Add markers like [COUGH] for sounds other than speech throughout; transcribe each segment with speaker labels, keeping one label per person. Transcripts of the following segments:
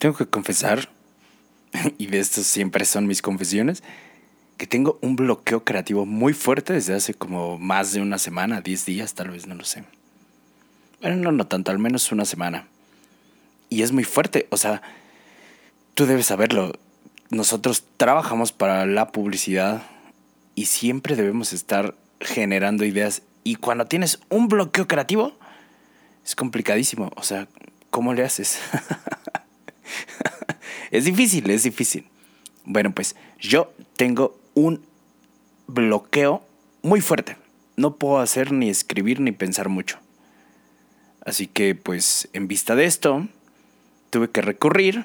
Speaker 1: Tengo que confesar, [LAUGHS] y de esto siempre son mis confesiones, que tengo un bloqueo creativo muy fuerte desde hace como más de una semana, 10 días tal vez, no lo sé. Bueno, no, no tanto, al menos una semana. Y es muy fuerte, o sea, tú debes saberlo. Nosotros trabajamos para la publicidad y siempre debemos estar generando ideas. Y cuando tienes un bloqueo creativo, es complicadísimo. O sea, ¿cómo le haces? [LAUGHS] [LAUGHS] es difícil, es difícil. Bueno, pues yo tengo un bloqueo muy fuerte. No puedo hacer ni escribir ni pensar mucho. Así que, pues, en vista de esto, tuve que recurrir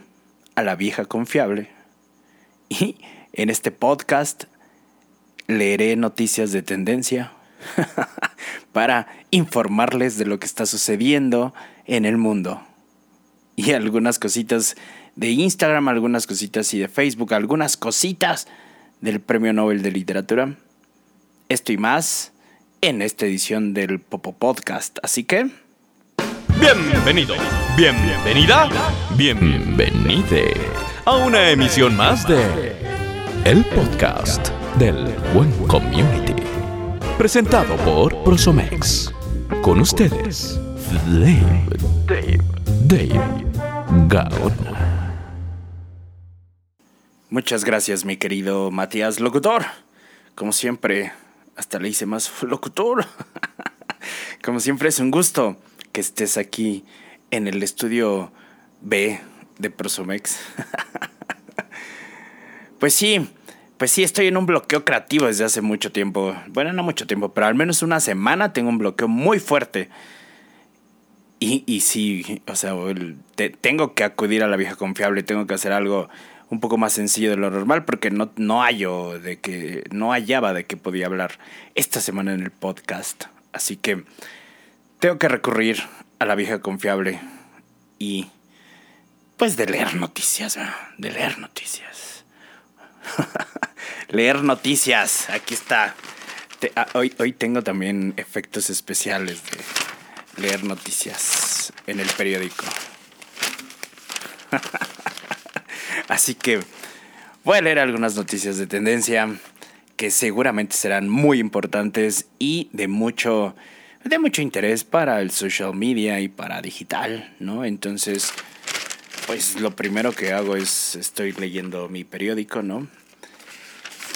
Speaker 1: a la vieja confiable. Y en este podcast leeré noticias de tendencia [LAUGHS] para informarles de lo que está sucediendo en el mundo. [LAUGHS] Y algunas cositas de Instagram, algunas cositas y de Facebook, algunas cositas del Premio Nobel de Literatura. Esto y más en esta edición del Popo Podcast. Así que...
Speaker 2: Bienvenido, bienvenida, bienvenide a una emisión más de El Podcast del Buen Community. Presentado por Prosomex. Con ustedes, Dave, Dave, Dave Gaona.
Speaker 1: Muchas gracias, mi querido Matías Locutor. Como siempre, hasta le hice más locutor. [LAUGHS] Como siempre, es un gusto que estés aquí en el estudio B de Prosomex. [LAUGHS] pues sí, pues sí, estoy en un bloqueo creativo desde hace mucho tiempo. Bueno, no mucho tiempo, pero al menos una semana tengo un bloqueo muy fuerte. Y, y sí, o sea, tengo que acudir a la vieja confiable, tengo que hacer algo un poco más sencillo de lo normal porque no, no de que no hallaba de qué podía hablar esta semana en el podcast. Así que tengo que recurrir a la vieja confiable y pues de leer noticias, de leer noticias. [LAUGHS] leer noticias, aquí está. Ah, hoy, hoy tengo también efectos especiales de leer noticias en el periódico. [LAUGHS] Así que voy a leer algunas noticias de tendencia que seguramente serán muy importantes y de mucho, de mucho interés para el social media y para digital, ¿no? Entonces, pues lo primero que hago es estoy leyendo mi periódico, ¿no?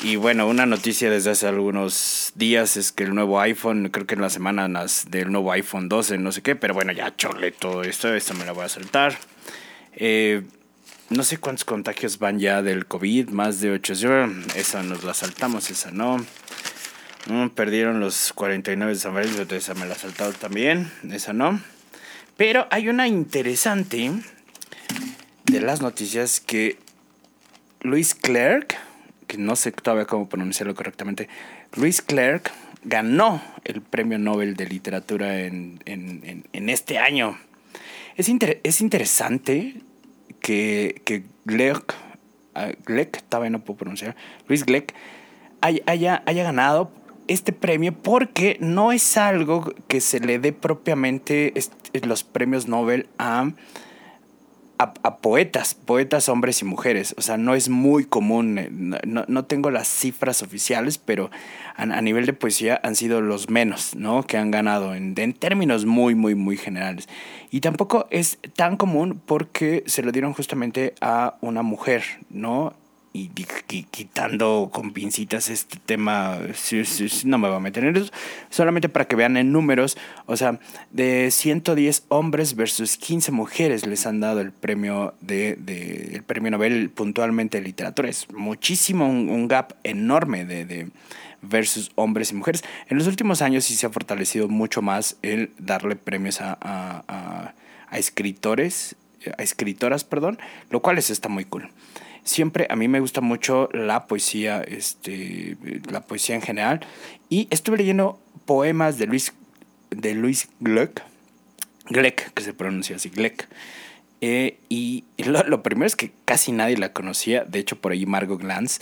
Speaker 1: Y bueno, una noticia desde hace algunos días es que el nuevo iPhone, creo que en las semanas del nuevo iPhone 12, no sé qué, pero bueno, ya chorle todo esto, esto me lo voy a saltar. Eh, no sé cuántos contagios van ya del COVID, más de 8. Esa nos la saltamos, esa no. Mm, perdieron los 49 de San Francisco, esa me la ha saltado también, esa no. Pero hay una interesante de las noticias que Luis Clerc, que no sé todavía cómo pronunciarlo correctamente, Luis Clerc ganó el Premio Nobel de Literatura en, este año. Es, es interesante que, que Gleck, ah, Gleck, no puedo pronunciar, Luis Gleck, haya, haya ganado este premio porque no es algo que se le dé propiamente los premios Nobel a a, poetas, poetas hombres y mujeres. O sea, no es muy común, eh, no, tengo las cifras oficiales, pero a, nivel de poesía han sido los menos, ¿no? Que han ganado en, en, términos muy, muy, muy generales. Y tampoco es tan común porque se lo dieron justamente a una mujer, ¿no? Y, quitando con pincitas este tema, no me voy a meter en eso, solamente para que vean en números, o sea, de 110 hombres versus 15 mujeres les han dado el premio de, el premio Nobel puntualmente de literatura, es muchísimo, un, gap enorme de, de versus hombres y mujeres. En los últimos años sí se ha fortalecido mucho más el darle premios a, a, a escritores, a escritoras, perdón, lo cual es, está muy cool siempre a mí me gusta mucho la poesía, este, la poesía en general. Y estuve leyendo poemas de Luis, de Luis Gluck, Gleck, que se pronuncia así, Gleck. Eh, y lo, primero es que casi nadie la conocía. De hecho, por ahí Margot Glantz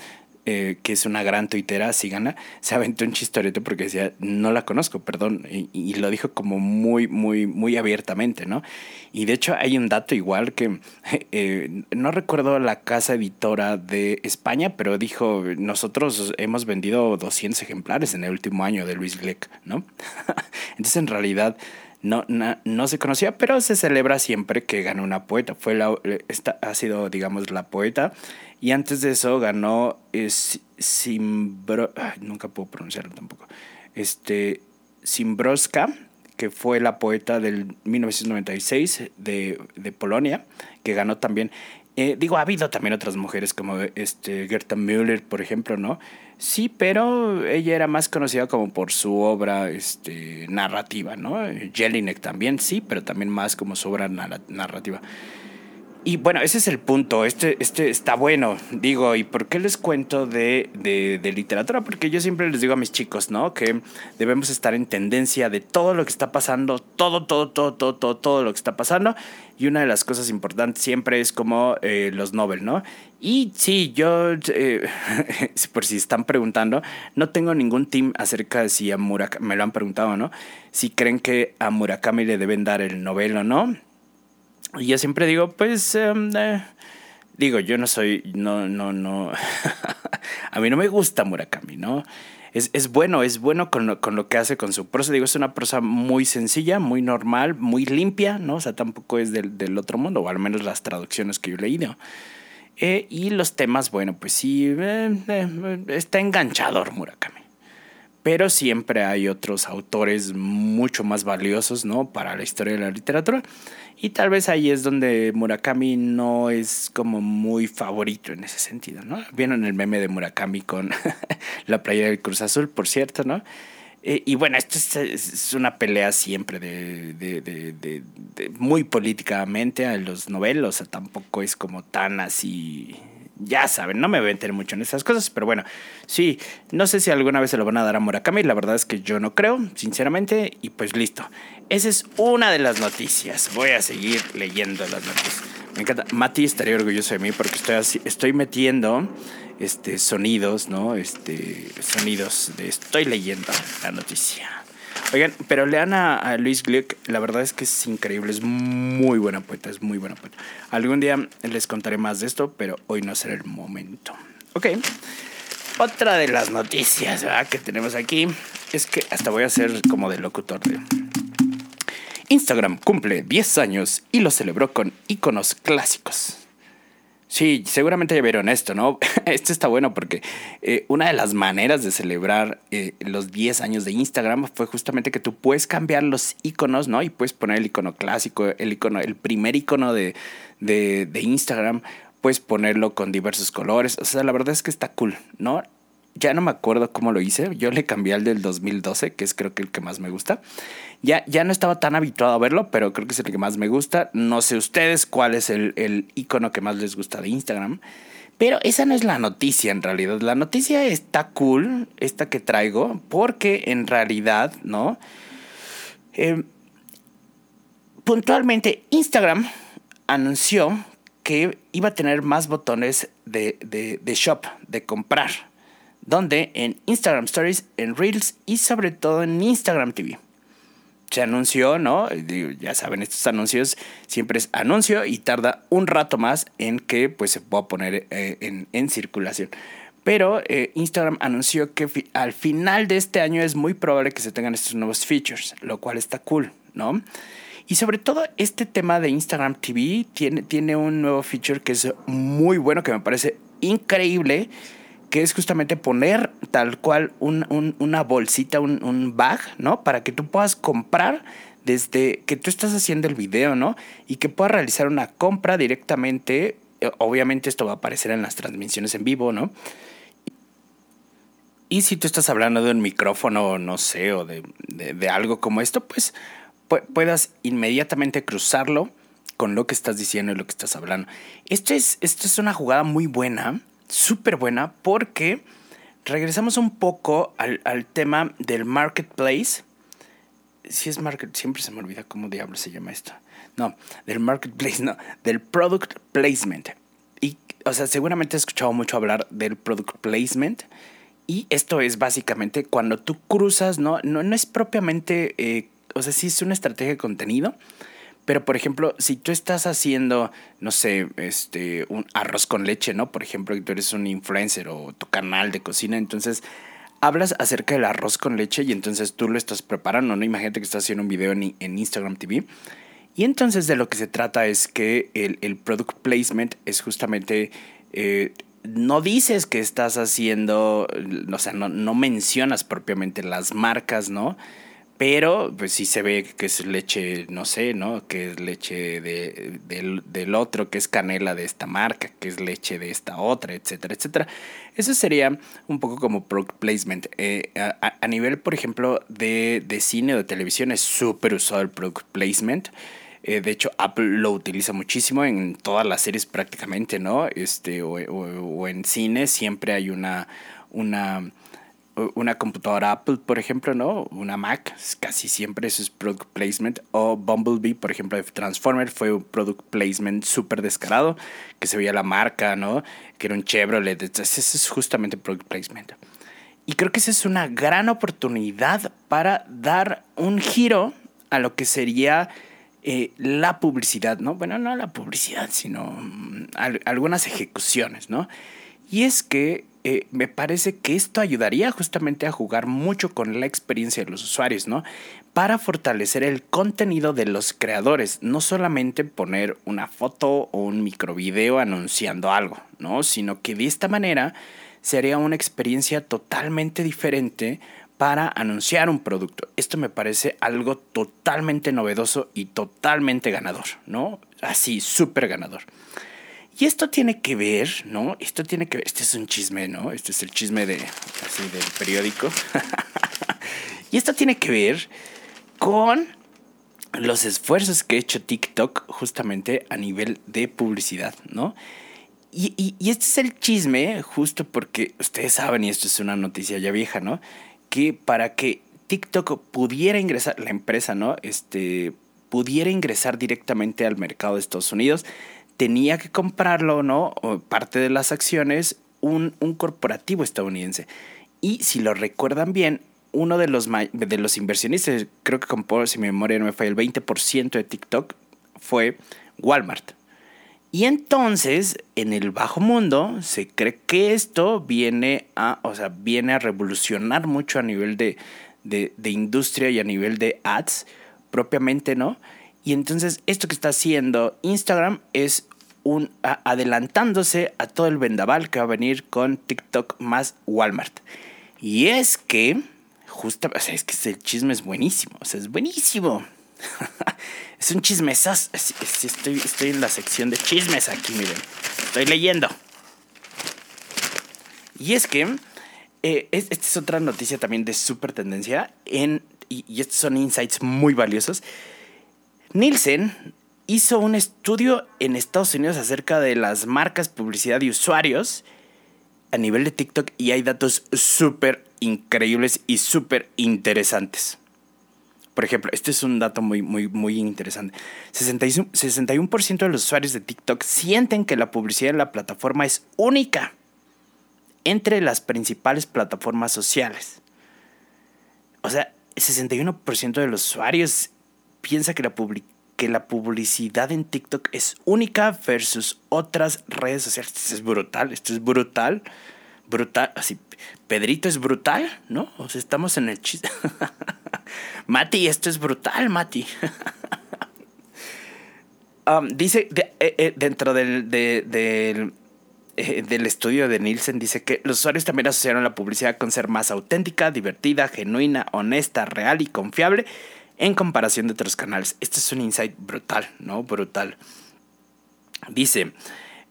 Speaker 1: eh, que es una gran tuitera, síganla, se aventó un chistorete porque decía, no la conozco, perdón, y, lo dijo como muy, muy, muy abiertamente, ¿no? Y de hecho hay un dato igual que, [LAUGHS] eh, no recuerdo la casa editora de España, pero dijo, nosotros hemos vendido 200 ejemplares en el último año de Luis Gleck, ¿no? [LAUGHS] Entonces en realidad no, no, se conocía, pero se celebra siempre que gana una poeta. Fue la, esta, ha sido, digamos, la poeta. Y antes de eso ganó es, Simbro, nunca puedo pronunciarlo tampoco. Este, Simbroska, que fue la poeta del 1996 de, de Polonia, que ganó también. Eh, digo, ha habido también otras mujeres como este, Gerta Müller, por ejemplo, ¿no? Sí, pero ella era más conocida como por su obra este, narrativa, ¿no? Jelinek también, sí, pero también más como su obra narrativa. Y bueno, ese es el punto. Este, este está bueno. Digo, ¿y por qué les cuento de, de, literatura? Porque yo siempre les digo a mis chicos, ¿no? Que debemos estar en tendencia de todo lo que está pasando, todo, todo, todo, todo, todo, todo lo que está pasando. Y una de las cosas importantes siempre es como eh, los Nobel, ¿no? Y sí, yo, eh, [LAUGHS] por si están preguntando, no tengo ningún team acerca de si a Murakami, me lo han preguntado, ¿no? Si creen que a Murakami le deben dar el Nobel o no y yo siempre digo, pues, em, eh, digo, yo no soy, no, no, no, [LAUGHS] a mí no me gusta Murakami, ¿no? Es, es bueno, es bueno con lo, con lo, que hace con su prosa. Digo, es una prosa muy sencilla, muy normal, muy limpia, ¿no? O sea, tampoco es del, del otro mundo, o al menos las traducciones que yo he leído. Eh, y los temas, bueno, pues sí, eh, está enganchador Murakami. Pero siempre hay otros autores mucho más valiosos, ¿no? Para la historia de la literatura. Y tal vez ahí es donde Murakami no es como muy favorito en ese sentido, ¿no? Vieron el meme de Murakami con [LAUGHS] la playa del Cruz Azul, por cierto, ¿no? Eh, y bueno, esto es, una pelea siempre de, de, de, muy políticamente a los novelos, o sea, tampoco es como tan así ya saben, no me voy a meter mucho en esas cosas, pero bueno, sí, no sé si alguna vez se lo van a dar a Murakami, la verdad es que yo no creo, sinceramente, y pues listo. Esa es una de las noticias. Voy a seguir leyendo las noticias. Me encanta. Mati estaría orgulloso de mí porque estoy así, estoy metiendo este sonidos, ¿no? Este sonidos de estoy leyendo la noticia. Oigan, pero lean a, Luis Glick, la verdad es que es increíble, es muy buena poeta, es muy buena poeta. Algún día les contaré más de esto, pero hoy no será el momento. Ok. Otra de las noticias que tenemos aquí es que hasta voy a ser como de locutor de... Instagram cumple 10 años y lo celebró con iconos clásicos. Sí, seguramente ya vieron esto, ¿no? [LAUGHS] Esto está bueno porque eh, una de las maneras de celebrar eh, los 10 años de Instagram fue justamente que tú puedes cambiar los iconos, ¿no? Y puedes poner el icono clásico, el icono, el primer icono de, de, de Instagram, puedes ponerlo con diversos colores. O sea, la verdad es que está cool, ¿no? Ya no me acuerdo cómo lo hice. Yo le cambié al del 2012, que es creo que el que más me gusta. Ya, ya no estaba tan habituado a verlo, pero creo que es el que más me gusta. No sé ustedes cuál es el, icono que más les gusta de Instagram. Pero esa no es la noticia en realidad. La noticia está cool, esta que traigo, porque en realidad, ¿no? Eh, puntualmente, Instagram anunció que iba a tener más botones de, de, de shop, de comprar. Donde en Instagram Stories, en Reels y sobre todo en Instagram TV se anunció, ¿no? Ya saben, estos anuncios siempre es anuncio y tarda un rato más en que pues, se pueda poner eh, en, circulación. Pero eh, Instagram anunció que al final de este año es muy probable que se tengan estos nuevos features, lo cual está cool, ¿no? Y sobre todo este tema de Instagram TV tiene, tiene un nuevo feature que es muy bueno, que me parece increíble que es justamente poner tal cual una bolsita, un, bag, ¿no? Para que tú puedas comprar desde que tú estás haciendo el video, ¿no? Y que puedas realizar una compra directamente. Eh, obviamente esto va a aparecer en las transmisiones en vivo, ¿no? Y si tú estás hablando de un micrófono, no sé, o de, algo como esto, pues puedas inmediatamente cruzarlo con lo que estás diciendo y lo que estás hablando. Esto es, esto es una jugada muy buena súper buena porque regresamos un poco al, tema del marketplace. Si es market, siempre se me olvida cómo diablos se llama esto. No, del marketplace, no, del product placement. Y, o sea, seguramente has escuchado mucho hablar del product placement. Y esto es básicamente cuando tú cruzas, ¿no? No, no es propiamente, eh, o sea, sí es una estrategia de contenido, pero por ejemplo, si tú estás haciendo, no sé, este, un arroz con leche, ¿no? Por ejemplo, que tú eres un influencer o tu canal de cocina, entonces hablas acerca del arroz con leche y entonces tú lo estás preparando, ¿no? Imagínate que estás haciendo un video en, en Instagram TV. Y entonces de lo que se trata es que el, product placement es justamente eh, no dices que estás haciendo, o sea, no, no mencionas propiamente las marcas, ¿no? Pero pues sí se ve que es leche, no sé, ¿no? Que es leche de, del, otro, que es canela de esta marca, que es leche de esta otra, etcétera, etcétera. Eso sería un poco como product placement. Eh, a, a, nivel, por ejemplo, de, de cine o de televisión es súper usado el product placement. Eh, de hecho, Apple lo utiliza muchísimo en todas las series prácticamente, ¿no? Este, o, o, en cine siempre hay una, una, una computadora Apple, por ejemplo, ¿no? Una Mac, casi siempre eso es product placement. O Bumblebee, por ejemplo, de Transformer, fue un product placement súper descarado, que se veía la marca, ¿no? Que era un Chevrolet, ese es justamente product placement. Y creo que esa es una gran oportunidad para dar un giro a lo que sería eh, la publicidad, ¿no? Bueno, no la publicidad, sino mm, algunas ejecuciones, ¿no? Y es que eh, me parece que esto ayudaría justamente a jugar mucho con la experiencia de los usuarios, ¿no? Para fortalecer el contenido de los creadores, no solamente poner una foto o un microvideo anunciando algo, ¿no? Sino que de esta manera sería una experiencia totalmente diferente para anunciar un producto. Esto me parece algo totalmente novedoso y totalmente ganador, ¿no? Así, súper ganador. Y esto tiene que ver, ¿no? Esto tiene que ver, este es un chisme, ¿no? Este es el chisme de, así, del periódico. [LAUGHS] y esto tiene que ver con los esfuerzos que ha hecho TikTok justamente a nivel de publicidad, ¿no? Y, y, este es el chisme justo porque ustedes saben, y esto es una noticia ya vieja, ¿no? que para que TikTok pudiera ingresar, la empresa, ¿no? Este, pudiera ingresar directamente al mercado de Estados Unidos, tenía que comprarlo, ¿no? O parte de las acciones, un, corporativo estadounidense. Y si lo recuerdan bien, uno de los, de los inversionistas, creo que con, si mi memoria no me falla, el 20% de TikTok fue Walmart. Y entonces, en el bajo mundo, se cree que esto viene a, o sea, viene a revolucionar mucho a nivel de, de, de industria y a nivel de ads, propiamente, ¿no? Y entonces, esto que está haciendo Instagram es adelantándose a todo el vendaval que va a venir con TikTok más Walmart. Y es que, justo, es que el chisme es buenísimo, o sea, es buenísimo. [LAUGHS] es un chismesas. Estoy, estoy en la sección de chismes aquí, miren. Estoy leyendo. Y es que eh, esta es otra noticia también de super tendencia. En, y, y estos son insights muy valiosos. Nielsen hizo un estudio en Estados Unidos acerca de las marcas, publicidad y usuarios a nivel de TikTok y hay datos súper increíbles y súper interesantes. Por ejemplo, este es un dato muy, muy, muy interesante. 61% de los usuarios de TikTok sienten que la publicidad en la plataforma es única entre las principales plataformas sociales. O sea, 61% de los usuarios piensa que la, que la publicidad en TikTok es única versus otras redes sociales. Esto es brutal, esto es brutal brutal, así, Pedrito es brutal, ¿no? O sea, estamos en el chiste. [LAUGHS] Mati, esto es brutal, Mati. [LAUGHS] Um, dice, eh, eh, dentro del, del, eh, del estudio de Nielsen, dice que los usuarios también asociaron la publicidad con ser más auténtica, divertida, genuina, honesta, real y confiable en comparación de otros canales. Este es un insight brutal, ¿no? Brutal. Dice,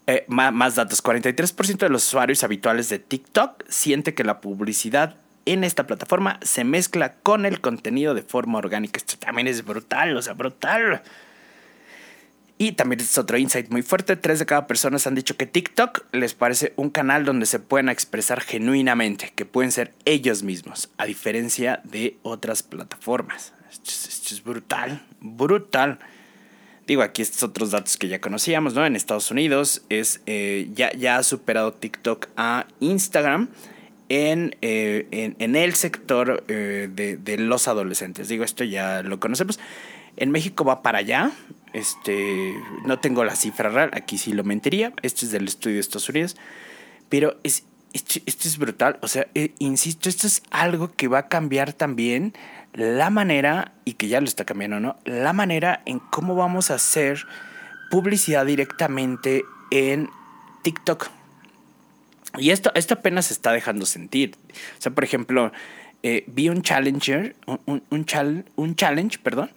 Speaker 1: eh, más, datos, 43% de los usuarios habituales de TikTok siente que la publicidad en esta plataforma se mezcla con el contenido de forma orgánica. Esto también es brutal, o sea, brutal. Y también es otro insight muy fuerte. Tres de cada persona han dicho que TikTok les parece un canal donde se pueden expresar genuinamente, que pueden ser ellos mismos, a diferencia de otras plataformas. Esto es brutal, brutal. Digo, aquí estos otros datos que ya conocíamos, ¿no? En Estados Unidos es, eh, ya, ya ha superado TikTok a Instagram en, eh, en, el sector eh, de, de, los adolescentes. Digo, esto ya lo conocemos. En México va para allá. Este, no tengo la cifra real, aquí sí lo mentiría. Esto es del estudio de Estados Unidos. Pero es, esto, es brutal. O sea, insisto, esto es algo que va a cambiar también la manera, y que ya lo está cambiando, ¿no? La manera en cómo vamos a hacer publicidad directamente en TikTok. Y esto, esto apenas se está dejando sentir. O sea, por ejemplo, eh, vi un challenger, un, un, un challenge, perdón,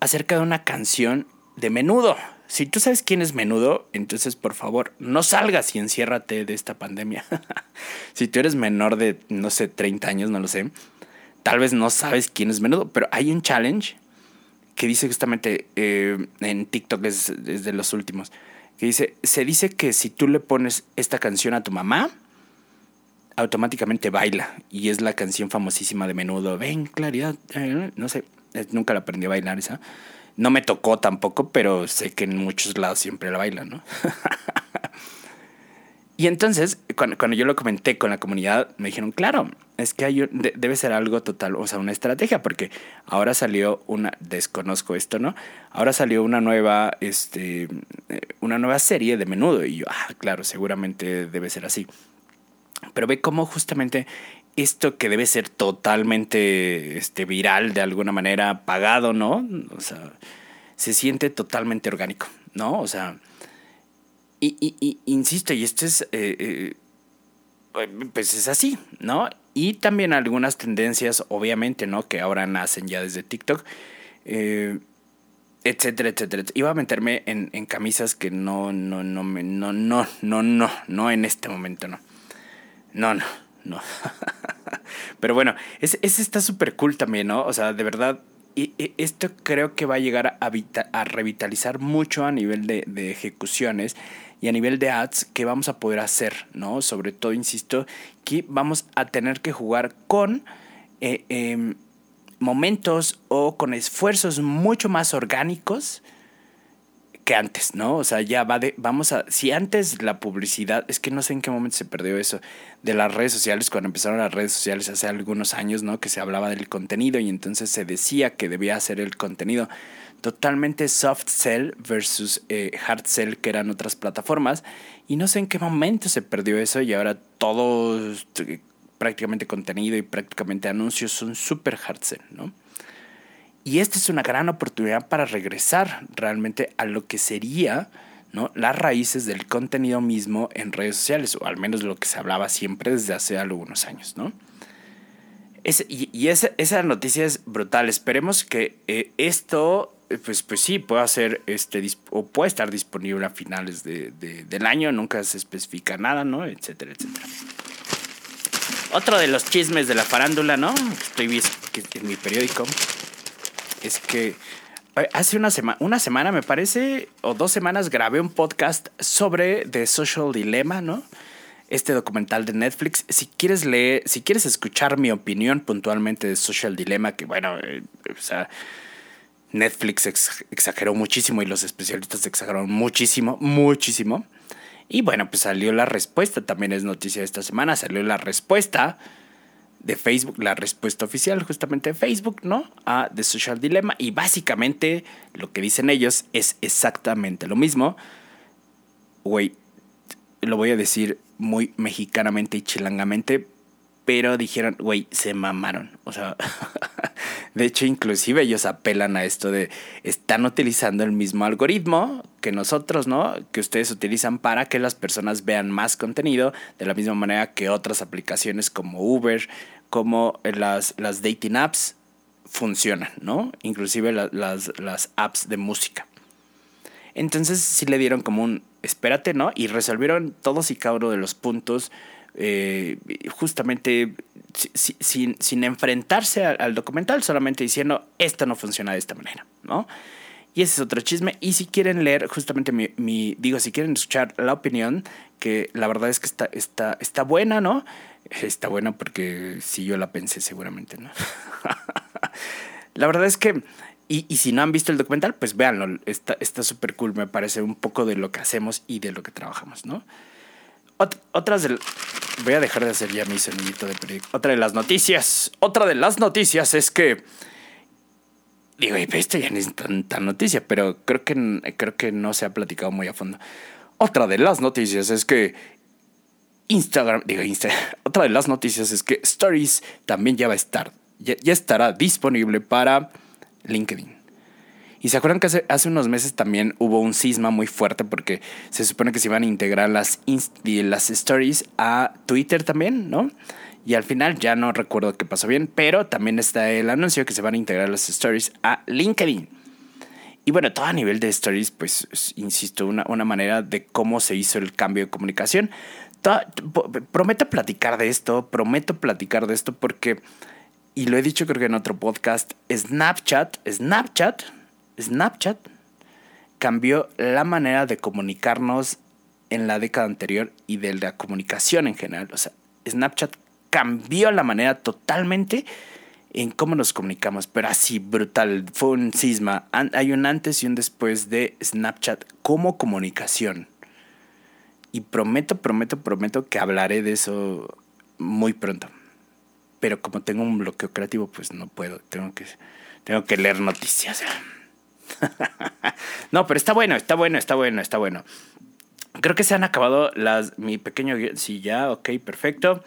Speaker 1: acerca de una canción de menudo. Si tú sabes quién es menudo, entonces por favor no salgas y enciérrate de esta pandemia. [LAUGHS] si tú eres menor de, no sé, 30 años, no lo sé, tal vez no sabes quién es menudo, pero hay un challenge que dice justamente eh, en TikTok, es, de los últimos, que dice, se dice que si tú le pones esta canción a tu mamá, automáticamente baila. Y es la canción famosísima de menudo. Ven, claridad. Eh, no sé, nunca la aprendí a bailar esa. No me tocó tampoco, pero sé que en muchos lados siempre la bailan, ¿no? [LAUGHS] Y entonces, cuando, yo lo comenté con la comunidad, me dijeron, claro, es que debe ser algo total, o sea, una estrategia, porque ahora salió una, desconozco esto, ¿no? Ahora salió una nueva, este, eh, una nueva serie de menudo. Y yo, ah, claro, seguramente debe ser así. Pero ve cómo justamente esto que debe ser totalmente este, viral de alguna manera, pagado, ¿no? O sea, se siente totalmente orgánico, ¿no? O sea, y, insisto, y esto es, eh, eh, pues es así, ¿no? Y también algunas tendencias, obviamente, ¿no? Que ahora nacen ya desde TikTok, eh, etcétera, etcétera. Iba a meterme en, en, camisas que no, no, no, no, no, no, no, no en este momento, no. No, no, no. [LAUGHS] Pero bueno, ese, está súper cool también, ¿no? O sea, de verdad, y, esto creo que va a llegar a, revitalizar mucho a nivel de, de ejecuciones y a nivel de ads que vamos a poder hacer, ¿no? Sobre todo, insisto, que vamos a tener que jugar con eh, em, momentos o con esfuerzos mucho más orgánicos que antes, ¿no? O sea, ya va de, vamos a, si antes la publicidad, es que no sé en qué momento se perdió eso, de las redes sociales, cuando empezaron las redes sociales hace algunos años, ¿no? Que se hablaba del contenido y entonces se decía que debía hacer el contenido totalmente soft sell versus eh, hard sell que eran otras plataformas y no sé en qué momento se perdió eso y ahora todo este, prácticamente contenido y prácticamente anuncios son super hard sell, ¿no? Y esta es una gran oportunidad para regresar realmente a lo que sería ¿no? las raíces del contenido mismo en redes sociales, o al menos lo que se hablaba siempre desde hace algunos años, ¿no? y, esa, noticia es brutal. Esperemos que eh, esto pues, pues sí, puede ser, este, o puede estar disponible a finales de, del año, nunca se especifica nada, ¿no? Etcétera, etcétera. Otro de los chismes de la farándula, ¿no? Estoy viendo en mi periódico, es que eh, hace una, semana una semana, me parece, o dos semanas, grabé un podcast sobre The Social Dilemma, ¿no? Este documental de Netflix. Si quieres leer, si quieres escuchar mi opinión puntualmente de Social Dilemma, que bueno, eh, o sea Netflix exageró muchísimo y los especialistas exageraron muchísimo, muchísimo. Y bueno, pues salió la respuesta, también es noticia de esta semana, salió la respuesta de Facebook, la respuesta oficial justamente de Facebook, ¿no? A The Social Dilemma. Y básicamente lo que dicen ellos es exactamente lo mismo. Güey, lo voy a decir muy mexicanamente y chilangamente, pero dijeron, güey, se mamaron. O sea, [LAUGHS] de hecho, inclusive ellos apelan a esto de, están utilizando el mismo algoritmo que nosotros, ¿no? Que ustedes utilizan para que las personas vean más contenido, de la misma manera que otras aplicaciones como Uber, como las, las dating apps funcionan, ¿no? Inclusive las, las apps de música. Entonces sí le dieron como un, espérate, ¿no? Y resolvieron todos y cada uno de los puntos eh, justamente sin, sin, enfrentarse al, documental, solamente diciendo, esto no funciona de esta manera, ¿no? Y ese es otro chisme. Y si quieren leer justamente mi, digo, si quieren escuchar la opinión, que la verdad es que está, está, está buena, ¿no? Está buena porque si yo la pensé seguramente, ¿no? [LAUGHS] la verdad es que Y, y, si no han visto el documental, pues véanlo. Está súper cool. Me parece un poco de lo que hacemos y de lo que trabajamos, ¿no? otras del. Voy a dejar de hacer ya mi sonidito de periódico. Otra de las noticias. Otra de las noticias es que. Digo, esto ya no es tanta noticia, pero creo que, creo que no se ha platicado muy a fondo. Otra de las noticias es que Instagram, digo Instagram, [LAUGHS] otra de las noticias es que Stories también ya va a estar, ya, estará disponible para LinkedIn. Y se acuerdan que hace, unos meses también hubo un cisma muy fuerte porque se supone que se iban a integrar las, las stories a Twitter también, ¿no? Y al final ya no recuerdo qué pasó bien, pero también está el anuncio que se van a integrar las stories a LinkedIn. Y bueno, todo a nivel de stories, pues, insisto, una, una manera de cómo se hizo el cambio de comunicación. Prometo platicar de esto, prometo platicar de esto porque, y lo he dicho creo que en otro podcast, Snapchat, Snapchat, Snapchat cambió la manera de comunicarnos en la década anterior y de la comunicación en general. O sea, Snapchat cambió la manera totalmente en cómo nos comunicamos, pero así brutal, fue un cisma. Hay un antes y un después de Snapchat como comunicación. Y prometo, prometo, prometo que hablaré de eso muy pronto. Pero como tengo un bloqueo creativo, pues no puedo, tengo que, tengo que leer noticias. [LAUGHS] no, pero está bueno, está bueno, está bueno, está bueno. Creo que se han acabado las. Mi pequeño. Sí, ya, ok, perfecto.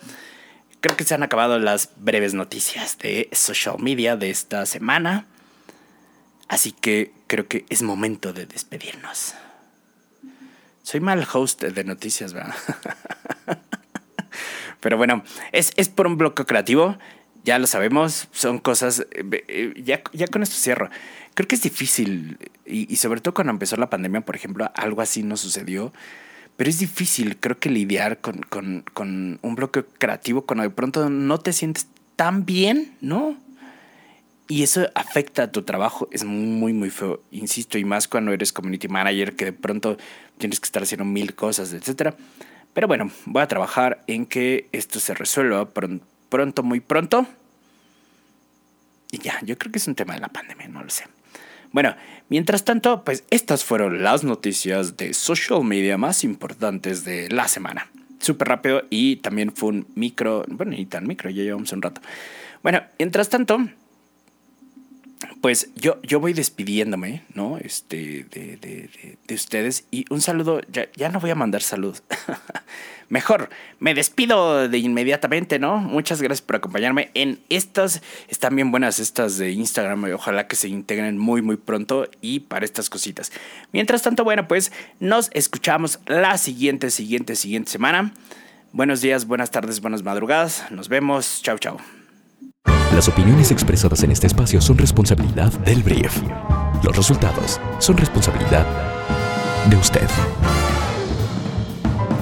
Speaker 1: Creo que se han acabado las breves noticias de social media de esta semana. Así que creo que es momento de despedirnos. Soy mal host de noticias, ¿verdad? [LAUGHS] Pero bueno, es, es por un bloque creativo ya lo sabemos, son cosas, eh, eh, ya, ya con esto cierro. Creo que es difícil, y, sobre todo cuando empezó la pandemia, por ejemplo, algo así no sucedió, pero es difícil, creo que lidiar con, con, con un bloque creativo cuando de pronto no te sientes tan bien, ¿no? Y eso afecta a tu trabajo, es muy, muy feo, insisto, y más cuando eres community manager, que de pronto tienes que estar haciendo mil cosas, etc. Pero bueno, voy a trabajar en que esto se resuelva pronto muy pronto. Y ya, yo creo que es un tema de la pandemia, no lo sé. Bueno, mientras tanto, pues estas fueron las noticias de social media más importantes de la semana. Súper rápido y también fue un micro, bueno, ni tan micro, ya llevamos un rato. Bueno, mientras tanto, pues yo, yo voy despidiéndome, ¿no? Este, de, de, de, ustedes. Y un saludo, ya, ya no voy a mandar salud. [LAUGHS] Mejor, me despido de inmediatamente, ¿no? Muchas gracias por acompañarme en estas. Están bien buenas estas de Instagram. Ojalá que se integren muy, muy pronto y para estas cositas. Mientras tanto, bueno, pues nos escuchamos la siguiente, siguiente, siguiente semana. Buenos días, buenas tardes, buenas madrugadas. Nos vemos. Chao, chao.
Speaker 2: Las opiniones expresadas en este espacio son responsabilidad del brief. Los resultados son responsabilidad de usted.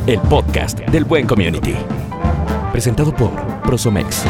Speaker 2: El podcast del Buen Community. Presentado por Prosomex